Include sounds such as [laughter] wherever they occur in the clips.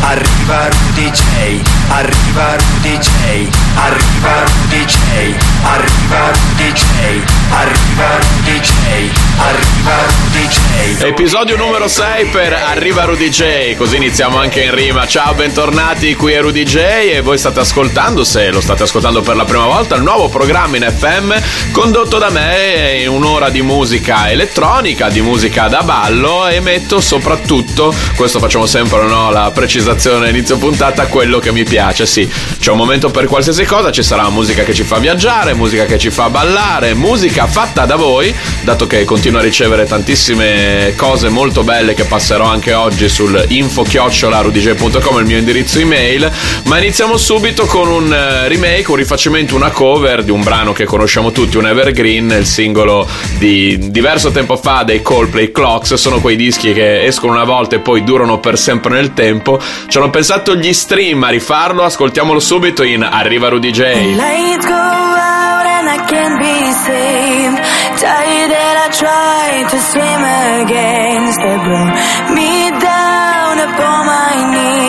arriva Rudy J, arriva Rudy J, arriva Rudy J, arriva Rudy J, arriva Rudy J, arriva Rudy J. Episodio numero 6 per Arriva Rudy J, così iniziamo anche in rima. Ciao, bentornati, qui è Rudy J e voi state ascoltando, se lo state ascoltando per la prima volta, il nuovo programma in FM condotto da me in un'ora di musica elettronica, di musica da ballo e metto soprattutto, questo facciamo sempre no, la precisazione inizio puntata, quello che mi piace, sì, c'è un momento per qualsiasi cosa, ci sarà musica che ci fa viaggiare, musica che ci fa ballare, musica fatta da voi, dato che continuo a ricevere tantissime cose molto belle che passerò anche oggi sul info-rudj.com, il mio indirizzo email, ma iniziamo subito con un eh, remake, un rifacimento, una cover di un brano che conosciamo tutti, un evergreen, il singolo di diverso tempo fa dei Coldplay Clocks, sono quei dischi che escono una volta e poi durano per sempre nel tempo. Ci hanno pensato gli stream a rifarlo, ascoltiamolo subito in Arriva Rudy J. Me down upon my knees.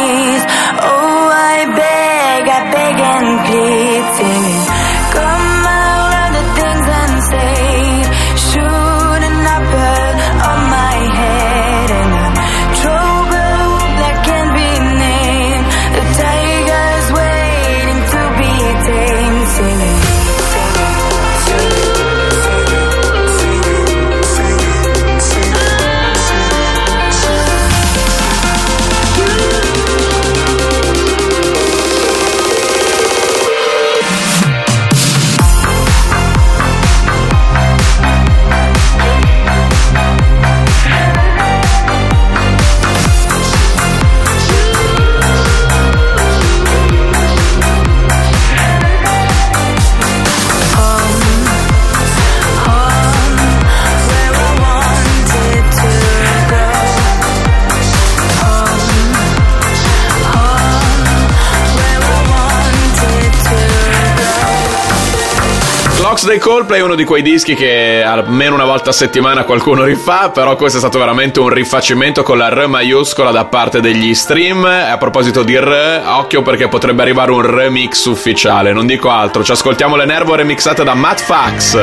Dei Coldplay è uno di quei dischi che almeno una volta a settimana qualcuno rifà, però questo è stato veramente un rifacimento con la R maiuscola da parte degli stream. E a proposito di R, occhio perché potrebbe arrivare un remix ufficiale, non dico altro. Ci ascoltiamo le Nervo remixate da Matt Fax.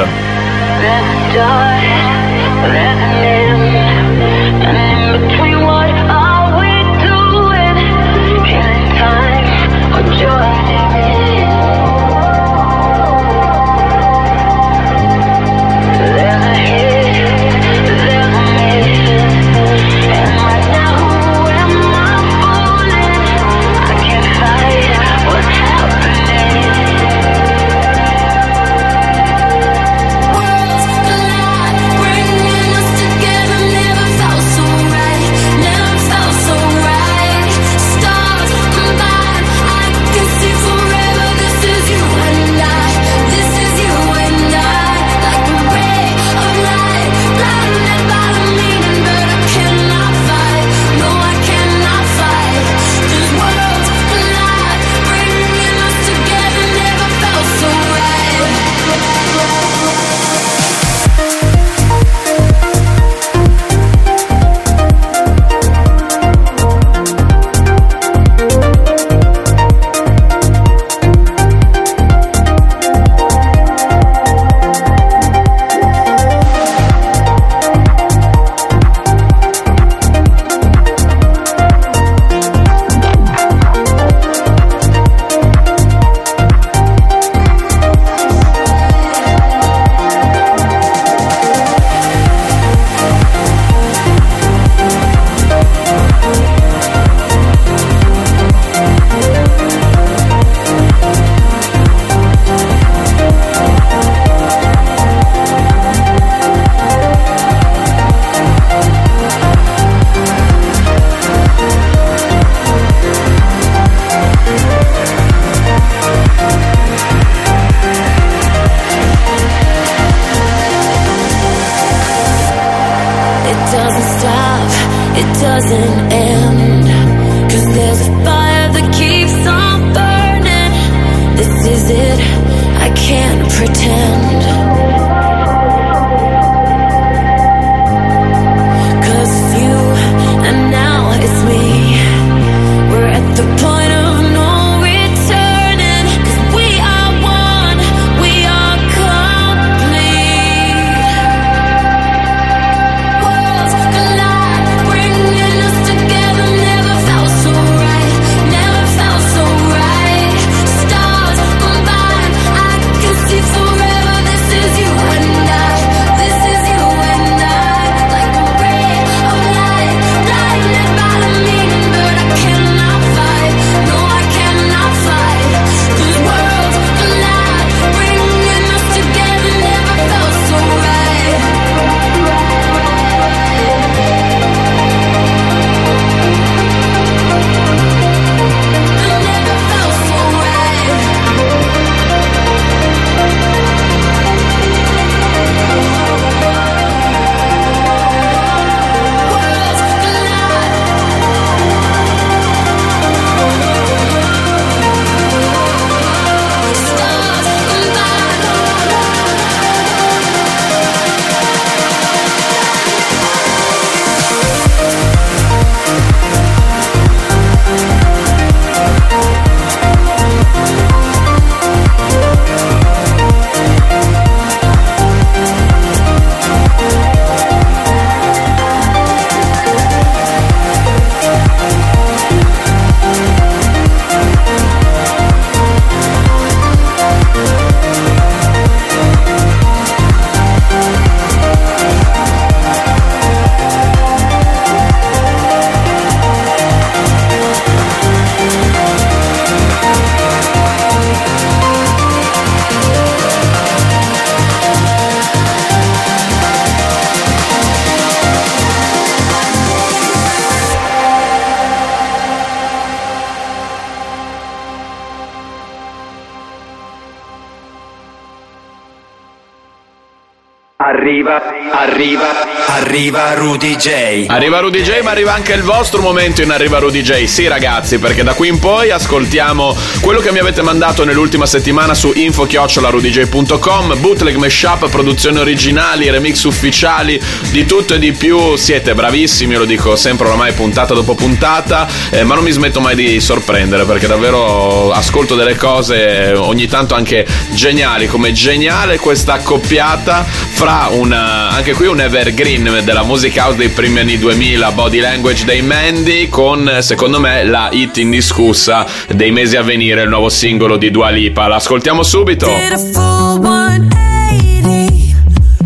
Arriva Rudy J. Arriva Rudy J, ma arriva anche il vostro momento in Arriva Rudy J. Sì, ragazzi, perché da qui in poi ascoltiamo quello che mi avete mandato nell'ultima settimana su info-rudj.com, bootleg, mashup, produzioni originali, remix ufficiali, di tutto e di più. Siete bravissimi, lo dico sempre ormai puntata dopo puntata, eh, ma non mi smetto mai di sorprendere perché davvero ascolto delle cose ogni tanto anche geniali, come geniale questa accoppiata fra una, anche qui un evergreen della musica house dei primi anni 2000, Body Language dei Mandy, con secondo me la hit indiscussa dei mesi a venire, il nuovo singolo di Dua Lipa. L'ascoltiamo subito. Did a full 180,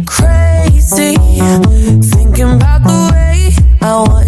crazy. Thinking about the way I was.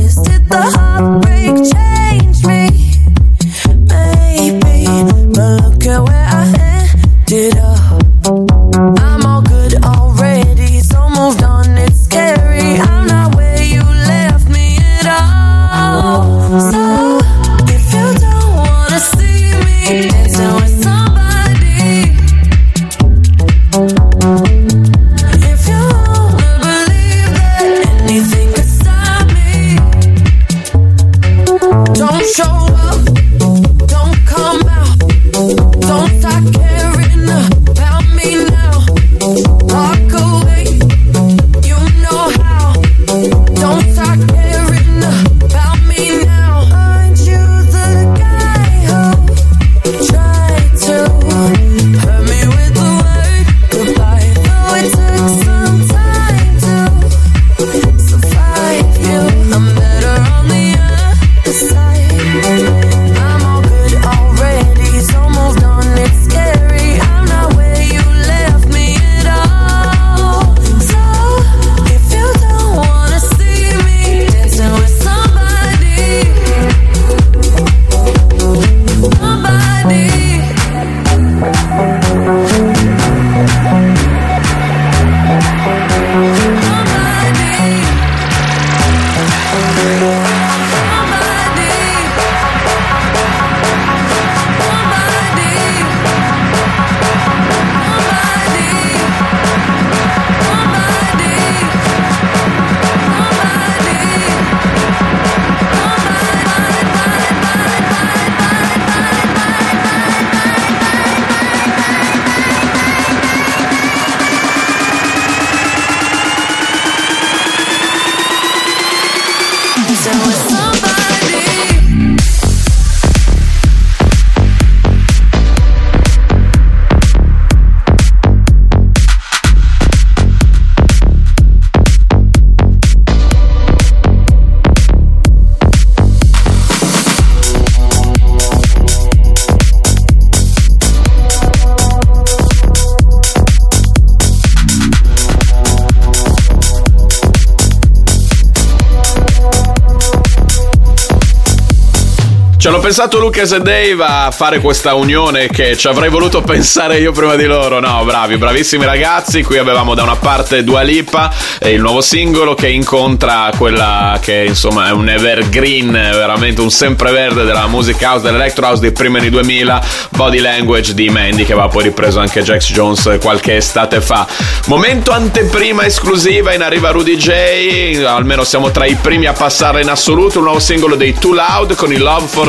Ci hanno pensato Lucas e Dave a fare questa unione che ci avrei voluto pensare io prima di loro. No, bravi, bravissimi ragazzi. Qui avevamo da una parte Dua Lipa, eh, il nuovo singolo che incontra quella che insomma è un evergreen, veramente un sempreverde della musica house, dell'electro house dei primi anni 2000, Body Language di Mandy che aveva poi ripreso anche Jax Jones qualche estate fa. Momento anteprima esclusiva in arriva Rudy J, almeno siamo tra i primi a passarla in assoluto, un nuovo singolo dei Too Loud con il Love for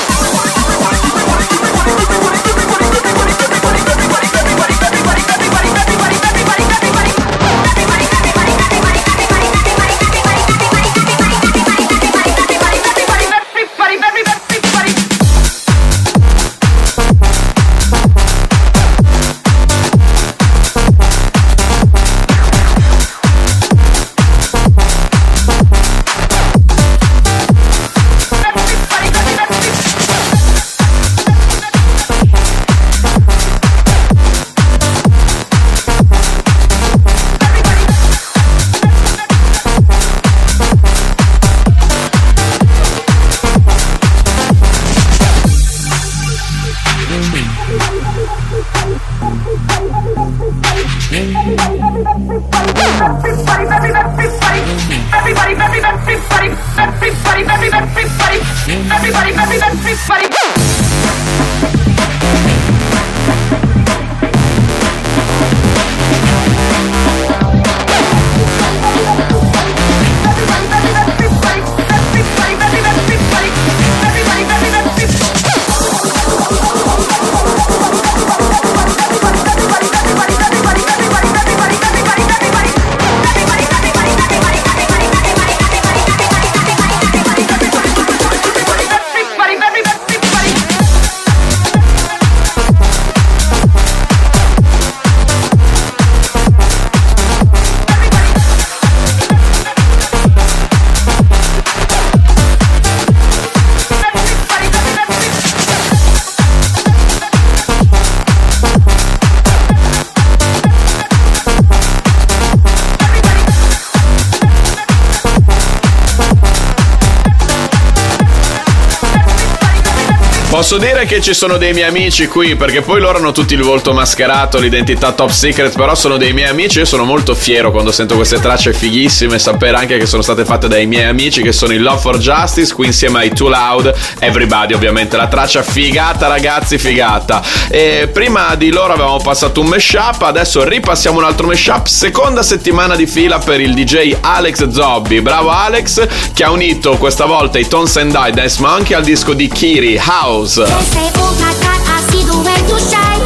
Posso dire che ci sono dei miei amici qui, perché poi loro hanno tutti il volto mascherato, l'identità top secret, però sono dei miei amici. Io sono molto fiero quando sento queste tracce fighissime, sapere anche che sono state fatte dai miei amici che sono in Love for Justice, qui insieme ai Too Loud, Everybody ovviamente, la traccia figata ragazzi, figata. E prima di loro avevamo passato un mashup, adesso ripassiamo un altro mashup, seconda settimana di fila per il DJ Alex Zobbi. Bravo Alex che ha unito questa volta i Tones and I Dance Monkey al disco di Kiri House. They say, oh my God, I see the way you shine.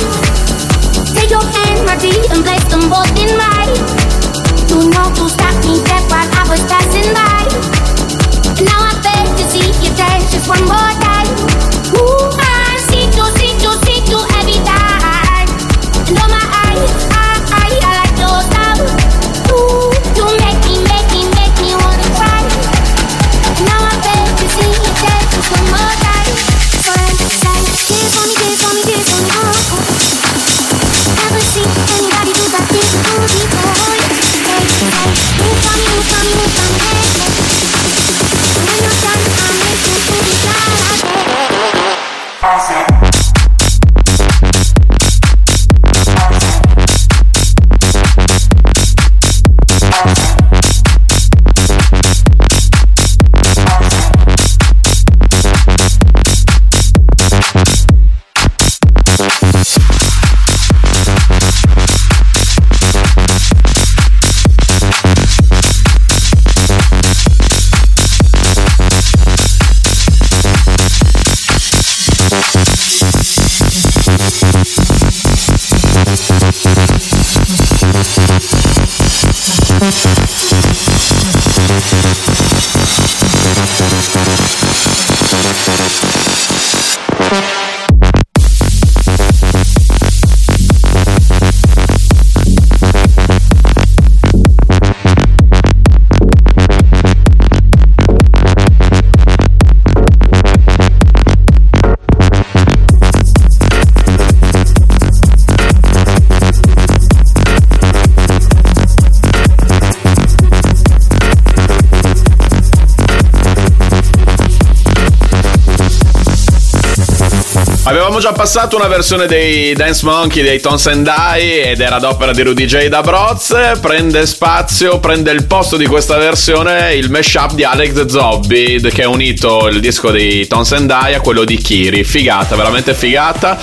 Take your dear, and place them both in mine. You know to stop me dead while I was passing by. Now I beg to see you just one more time. Avevamo già passato una versione dei Dance Monkey dei Tons and I ed era d'opera di Rudy J da Broz. Prende spazio, prende il posto di questa versione il mashup di Alex Zobbi che ha unito il disco dei Tons and I a quello di Kiri. Figata, veramente figata.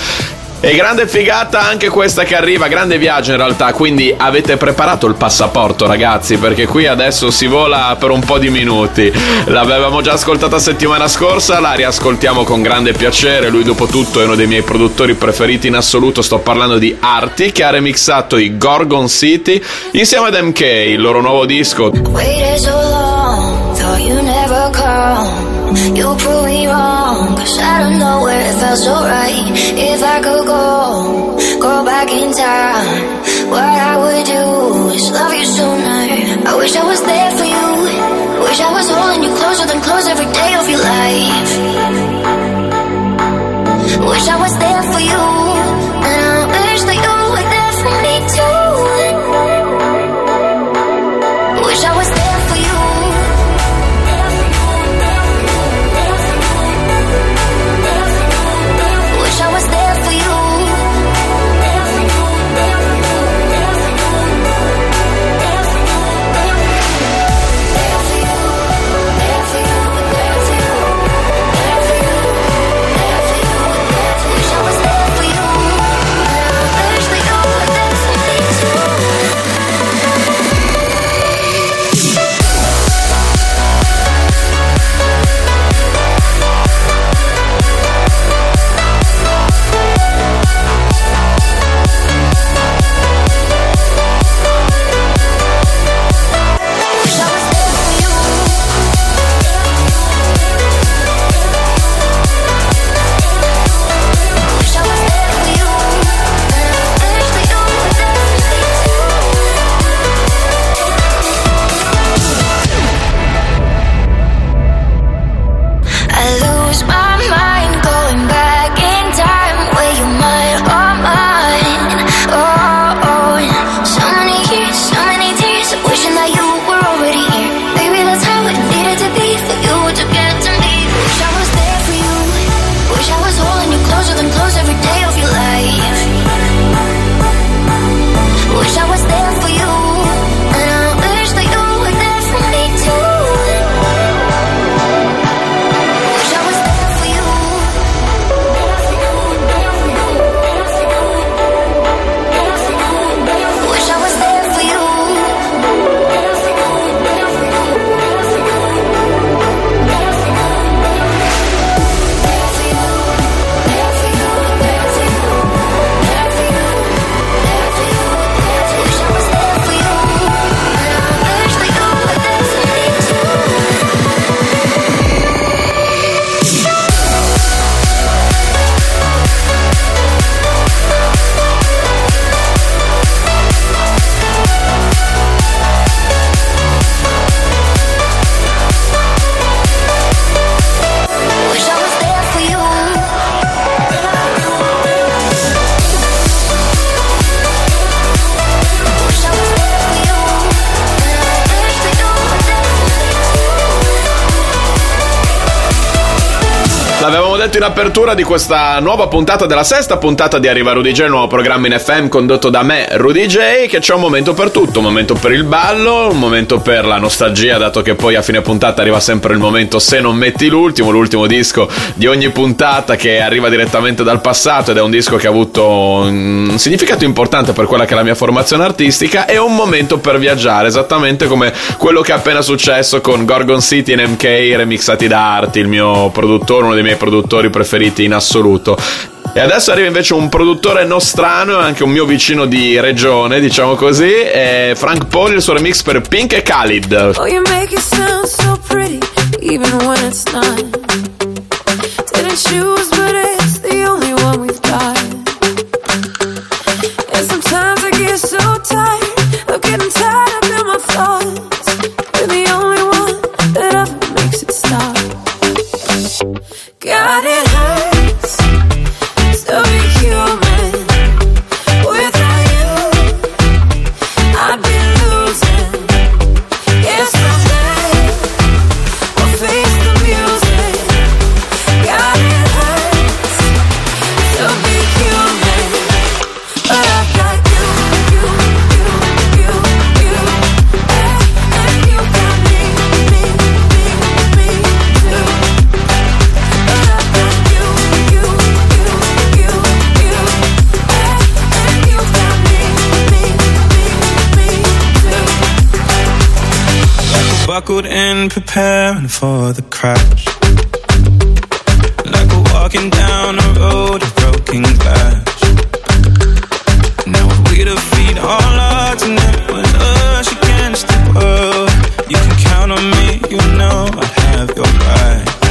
E grande figata anche questa che arriva, grande viaggio in realtà, quindi avete preparato il passaporto ragazzi, perché qui adesso si vola per un po' di minuti. L'avevamo già ascoltata settimana scorsa, la riascoltiamo con grande piacere, lui dopo tutto è uno dei miei produttori preferiti in assoluto, sto parlando di Arti che ha remixato i Gorgon City insieme ad MK, il loro nuovo disco. Waited You prove me wrong, cause I don't know where it felt so right. If I could go, go back in time, in apertura di questa nuova puntata della sesta puntata di Arriva Rudy J, il nuovo programma in FM condotto da me, Rudy J, che c'è un momento per tutto, un momento per il ballo, un momento per la nostalgia, dato che poi a fine puntata arriva sempre il momento se non metti l'ultimo, l'ultimo disco di ogni puntata che arriva direttamente dal passato ed è un disco che ha avuto un significato importante per quella che è la mia formazione artistica e un momento per viaggiare, esattamente come quello che è appena successo con Gorgon City in MK remixati da Arti, il mio produttore, uno dei miei miei produttori preferiti in assoluto. E adesso arriva invece un produttore nostrano e anche un mio vicino di regione, diciamo così, è Frank Paul, il suo remix per Pink e Khalid. Oh, you make it sound so pretty, even when it's not. Didn't choose, but it's buckled in, preparing for the crash. Like we're walking down a road of broken glass. Now we defeat all odds, and it was us against the world. You can count on me, you know I have your back.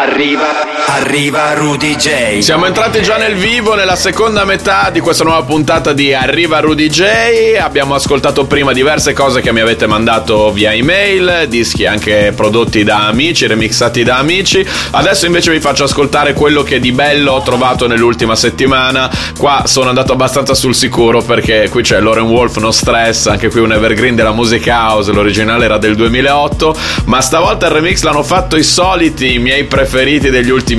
Arriva, arriva, Rudy J. Siamo entrati già nel vivo nella seconda metà di questa nuova puntata di Arriva Rudy J. Abbiamo ascoltato prima diverse cose che mi avete mandato via email, dischi anche prodotti da amici, remixati da amici. Adesso invece vi faccio ascoltare quello che di bello ho trovato nell'ultima settimana. Qua sono andato abbastanza sul sicuro perché qui c'è Lauren Wolf, No Stress, anche qui un evergreen della musica house, l'originale era del 2008, ma stavolta il remix l'hanno fatto i soliti, i miei preferiti degli ultimi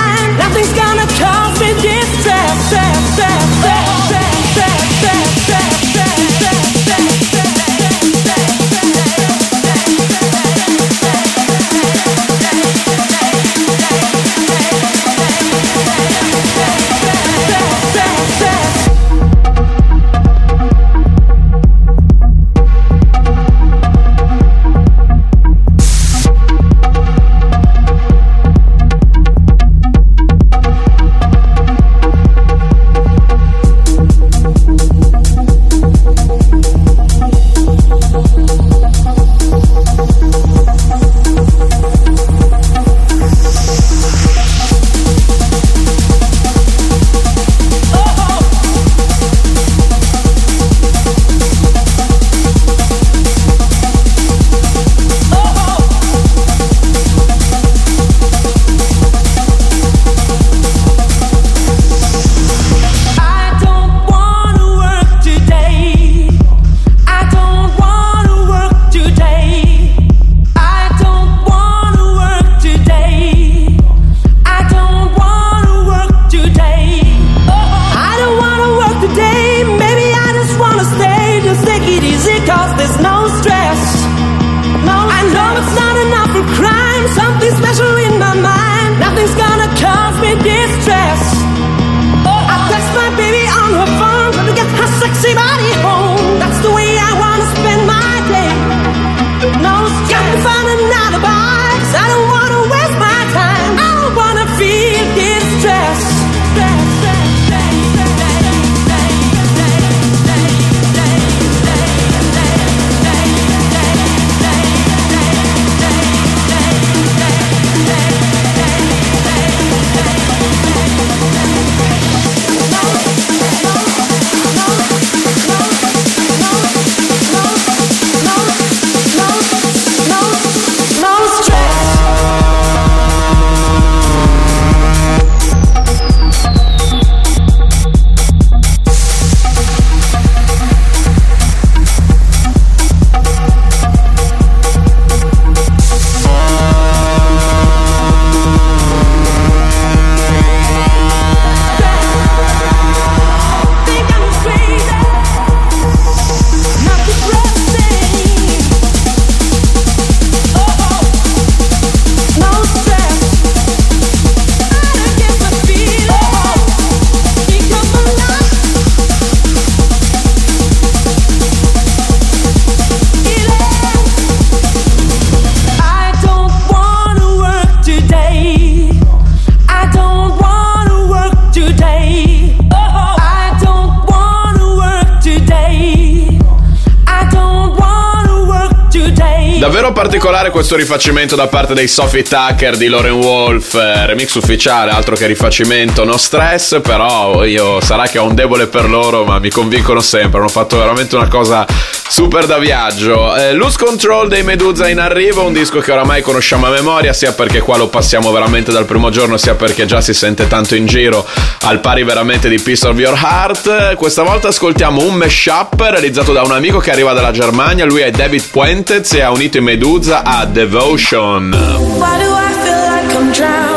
questo rifacimento da parte dei Sophie Tucker di Lauren Wolf, eh, remix ufficiale, altro che rifacimento, no stress, però io sarà che ho un debole per loro, ma mi convincono sempre, hanno fatto veramente una cosa super da viaggio. Eh, Lose Control dei Medusa in arrivo, un disco che oramai conosciamo a memoria, sia perché qua lo passiamo veramente dal primo giorno, sia perché già si sente tanto in giro, al pari veramente di Piece of Your Heart. Questa volta ascoltiamo un mashup realizzato da un amico che arriva dalla Germania, lui è David Puentez e ha unito i Medusa a Devotion. Why do I feel like I'm?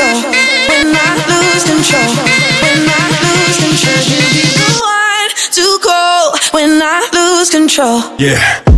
When I lose control. When I lose control. You be the one to go when I lose control. Yeah.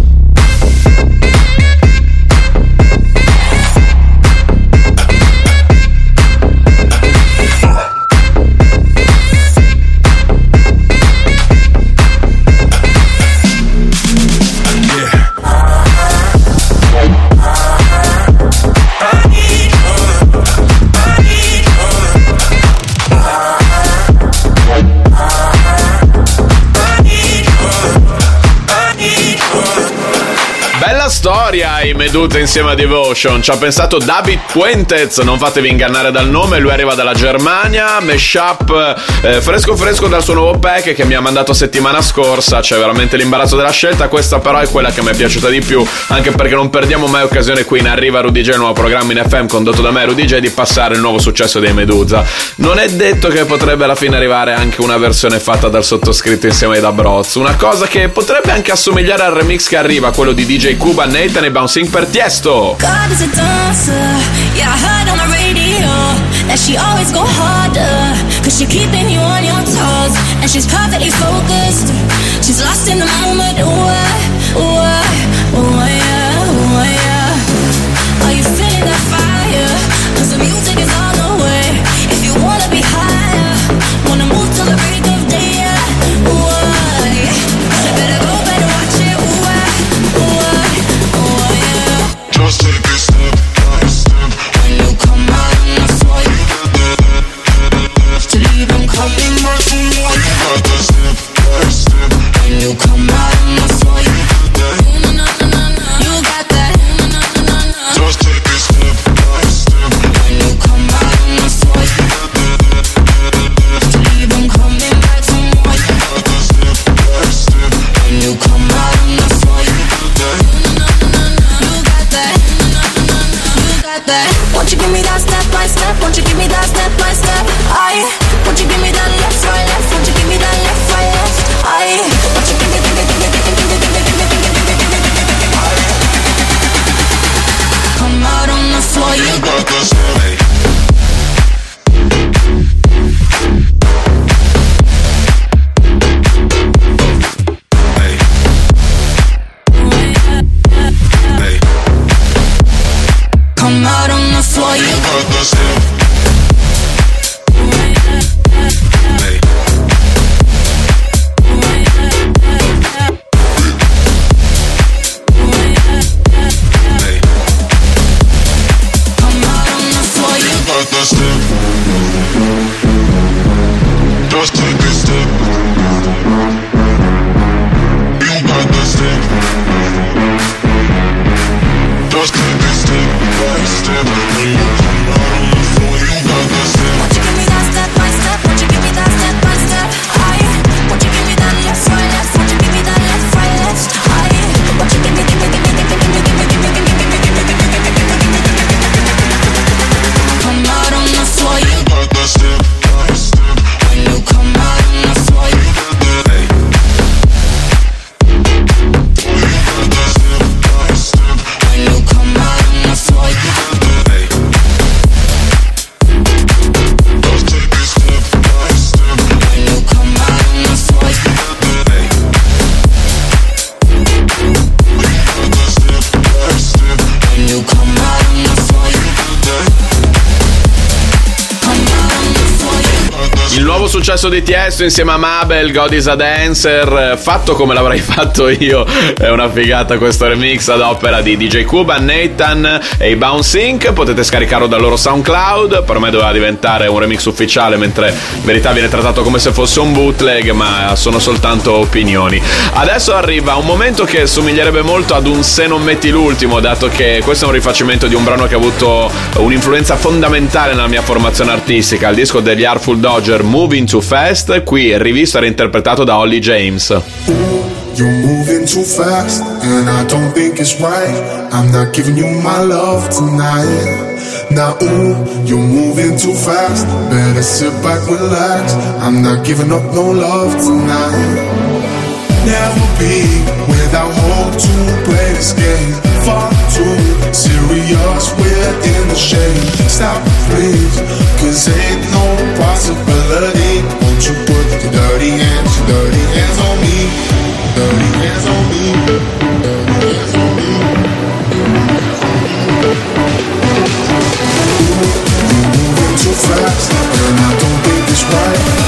Storia i Medusa insieme a Devotion. Ci ha pensato David Puentez, non fatevi ingannare dal nome, lui arriva dalla Germania, mashup eh, fresco fresco dal suo nuovo pack che mi ha mandato settimana scorsa, c'è veramente l'imbarazzo della scelta, questa però è quella che mi è piaciuta di più, anche perché non perdiamo mai occasione qui in Arriva Rudy J, il nuovo programma in FM condotto da me Rudy J, di passare il nuovo successo dei Medusa. Non è detto che potrebbe alla fine arrivare anche una versione fatta dal sottoscritto insieme ai Dabroz, una cosa che potrebbe anche assomigliare al remix che arriva, quello di DJ Cuba, Nathan e Bouncing per Tiesto. God is a dancer. Yeah, I heard on the radio that she always go harder. Cause she keeping you on your toes. And she's perfectly focused. She's lost in the give me that step by step? Won't you give me that step by step? I. Won't you give me that left right left? Won't you give me that left right left? I. Won't you give me give me give me give me give me give me give me give me give me give me give me Come out on the floor, you Got the successo di Tiesto insieme a Mabel, God is a Dancer, fatto come l'avrei [laughs] fatto io, è una figata questo remix ad opera di DJ Cuban, Nathan e i Bouncing, potete scaricarlo dal loro SoundCloud, per me doveva diventare un remix ufficiale mentre in verità viene trattato come se fosse un bootleg, ma sono soltanto opinioni. Adesso arriva un momento che somiglierebbe molto ad un Se non metti l'ultimo, dato che questo è un rifacimento di un brano che ha avuto un'influenza fondamentale nella mia formazione artistica, il disco degli Artful Dodger Moving Too Fast, qui rivisto e reinterpretato da Holly James. You're moving too fast, and I don't think it's right. I'm not giving you my love tonight. Now, ooh, you're moving too fast. Better sit back, relax. I'm not giving up no love tonight. Never be without hope to play this game. Far too serious, we're in the shade. Stop, please, cause ain't no possibility. Won't you put your dirty hands, your dirty hands on me? Dirty hands on me. Dirty hands on me. You're moving too fast, and I don't think it's right.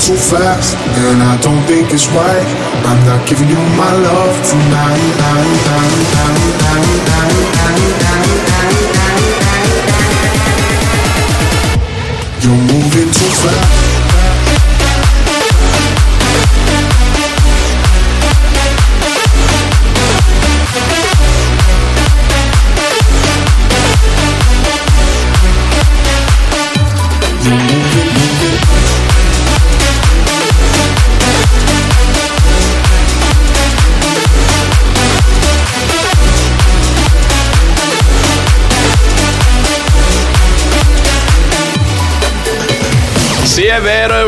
Too fast, and I don't think it's right. I'm not giving you my love tonight. You're moving too fast.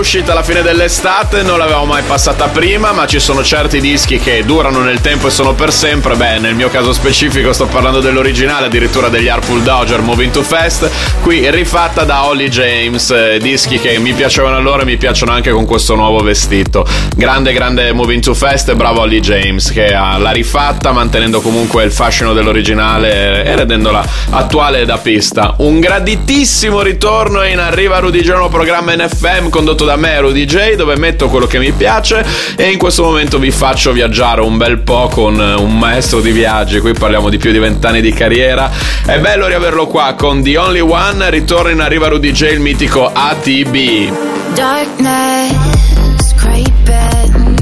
Uscita alla fine dell'estate, non l'avevamo mai passata prima, ma ci sono certi dischi che durano nel tempo e sono per sempre. Beh, nel mio caso specifico sto parlando dell'originale, addirittura degli Artful Dodger Moving to Fast, qui rifatta da Holly James, eh, dischi che mi piacevano allora e mi piacciono anche con questo nuovo vestito. Grande, grande Moving to Fast e bravo Holly James che ha- l'ha rifatta mantenendo comunque il fascino dell'originale e rendendola attuale da pista. Un graditissimo ritorno in arriva nuovo programma NFM condotto da me, Rudy J, dove metto quello che mi piace e in questo momento vi faccio viaggiare un bel po' con eh, un maestro di viaggi. Qui parliamo di più di vent'anni di carriera. È bello riaverlo qua con The Only One. Ritorna in arriva Rudy J, il mitico ATB. Darkness creeping,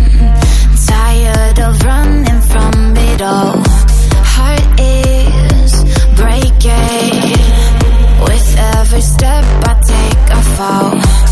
tired of running from it. Heart is breaking with every step I take. I fall.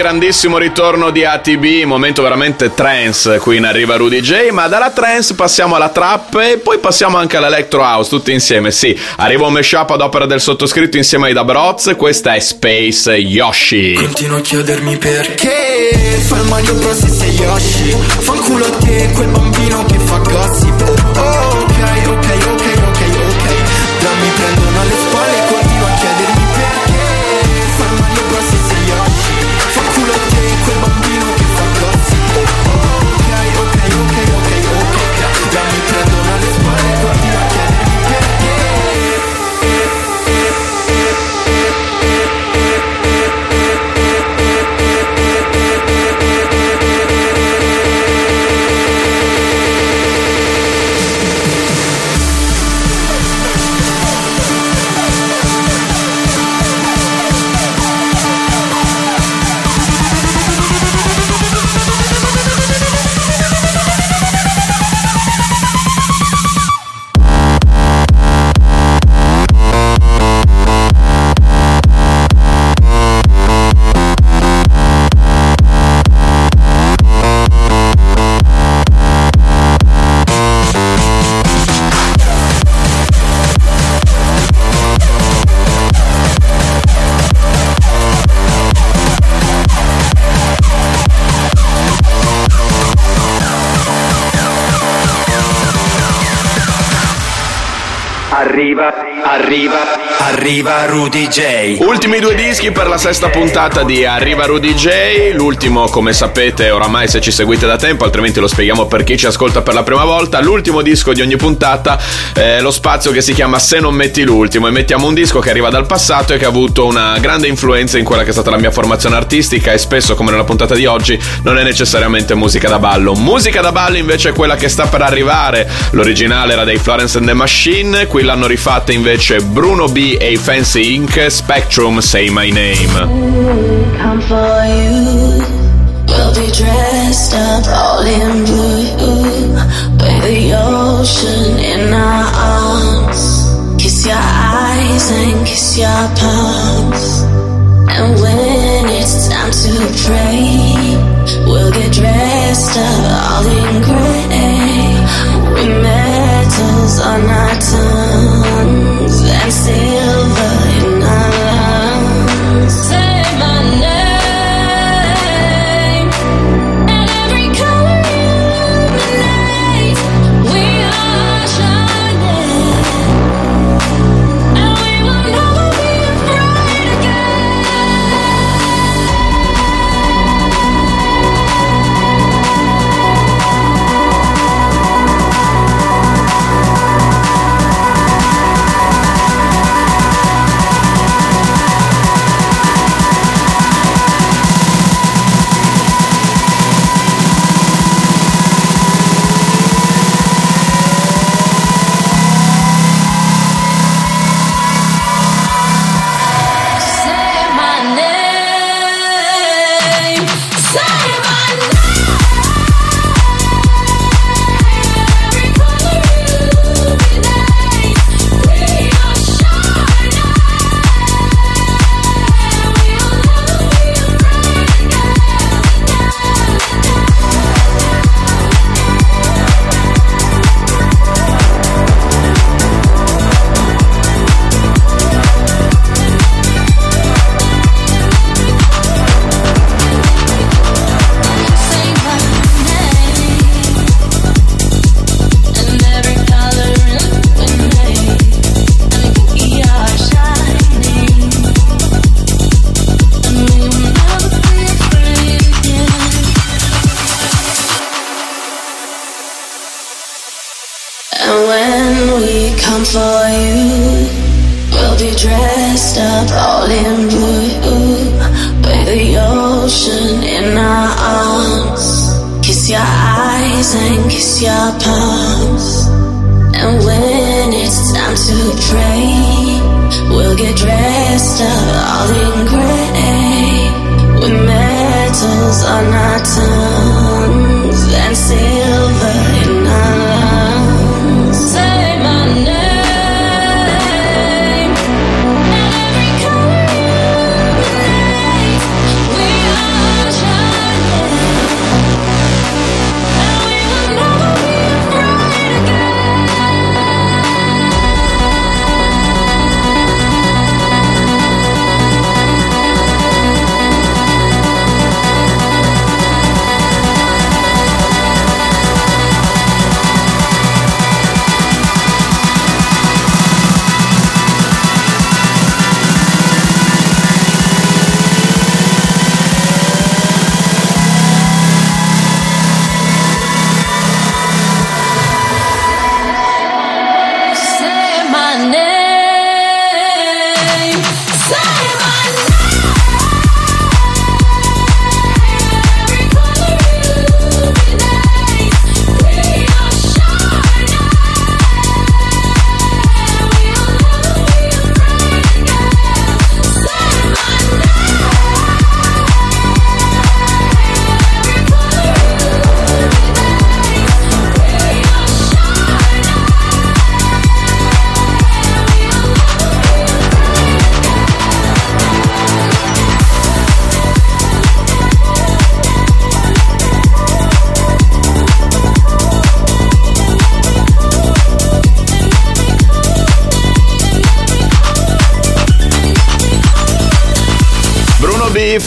Grandissimo ritorno di ATB, momento veramente trance qui in Arriva Rudy J, ma dalla trance passiamo alla trap e poi passiamo anche all'electro house, tutti insieme, sì. Arriva un mashup ad opera del sottoscritto insieme ai Dabroz, questa è Space Yoshi. Continuo a chiedermi perché Fa il Mario Bros e sei Yoshi Fa il culo a te quel bambino che fa gossip arriva Rudy J. Ultimi due dischi per la sesta puntata di Arriva Rudy J. L'ultimo, come sapete, oramai se ci seguite da tempo, altrimenti lo spieghiamo per chi ci ascolta per la prima volta. L'ultimo disco di ogni puntata è lo spazio che si chiama Se non metti l'ultimo. E mettiamo un disco che arriva dal passato e che ha avuto una grande influenza in quella che è stata la mia formazione artistica. E spesso, come nella puntata di oggi, non è necessariamente musica da ballo. Musica da ballo invece è quella che sta per arrivare. L'originale era dei Florence and the Machine. Qui l'hanno rifatta invece Bruno B e i Fancy Inc. Spectrum Say My Name. come for you. We'll be dressed up all in blue. By the ocean in our arms. Kiss your eyes and kiss your palms. And when it's time to pray, we'll get dressed up all in gray. With metals on our tongues and lungs. Say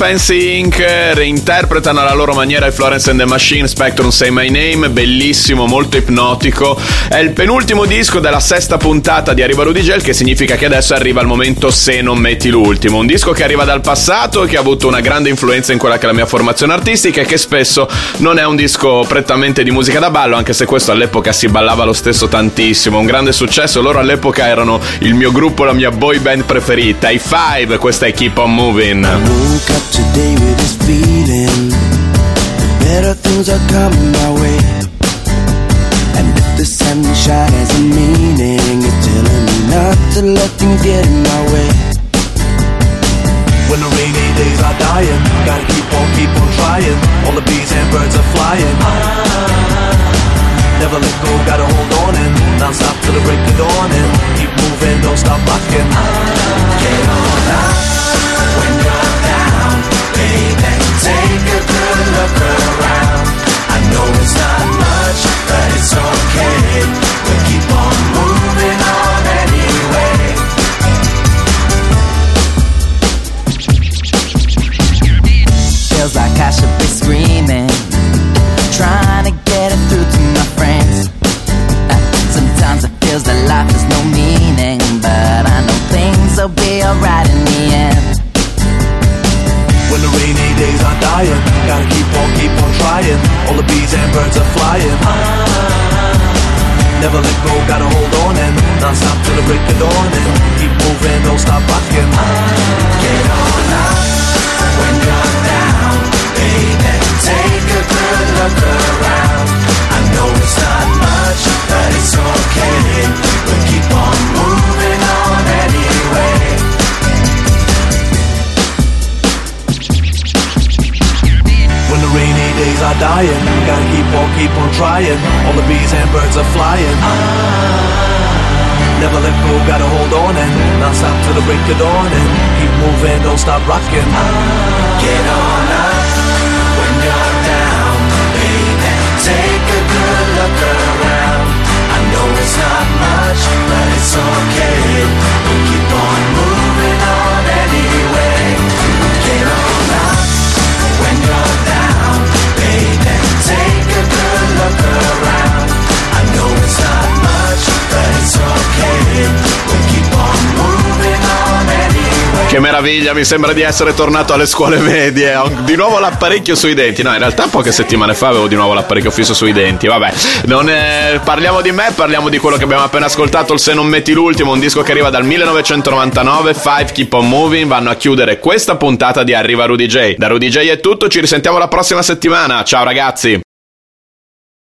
Fancy Inc. reinterpretano alla loro maniera il Florence and the Machine, Spectrum Say My Name, bellissimo, molto ipnotico. È il penultimo disco della sesta puntata di Arriva Rudy Gel, che significa che adesso arriva il momento se non metti l'ultimo. Un disco che arriva dal passato, che ha avuto una grande influenza in quella che è la mia formazione artistica e che spesso non è un disco prettamente di musica da ballo, anche se questo all'epoca si ballava lo stesso tantissimo. Un grande successo, loro all'epoca erano il mio gruppo, la mia boy band preferita, i Five, questa è Keep On Moving. Today with this feeling Better things are coming my way And if the sunshine has a meaning It's telling me not to let things get in my way When the rainy days are dying, gotta keep on, keep on trying. All the bees and birds are flying. Never let go, gotta hold on and non-stop till the break of dawn and keep moving, don't stop rocking. Get on Take a good look around. I know it's not much, but it's okay. We'll keep on moving on anyway. Feels like I should be screaming Trying to get it through to my friends Uh, Sometimes it feels that life has no meaning But I know things will be alright in the end the rainy days are dying, gotta keep on, keep on trying. All the bees and birds are flying. Never let go, gotta hold on and non-stop till the break of dawn and keep moving, don't stop rocking. Get on up when you're down, baby. Take a good look around. I know it's not much, but it's okay. We'll keep on moving on anyway. Are dying, gotta keep on, keep on trying. All the bees and birds are flying. Never let go, gotta hold on and non-stop till the break of dawn and keep moving, don't stop rocking. Get on up when you're down, baby. Take a good look around. I know it's not much, but it's okay. We'll keep on moving Che meraviglia, mi sembra di essere tornato alle scuole medie. Ho di nuovo l'apparecchio sui denti. No, in realtà poche settimane fa avevo di nuovo l'apparecchio fisso sui denti. Vabbè, non è- parliamo di me, parliamo di quello che abbiamo appena ascoltato. Il Se non metti l'ultimo, un disco che arriva dal 1999. Five Keep on Moving. Vanno a chiudere questa puntata di Arriva Rudy J. Da Rudy J è tutto, ci risentiamo la prossima settimana. Ciao ragazzi.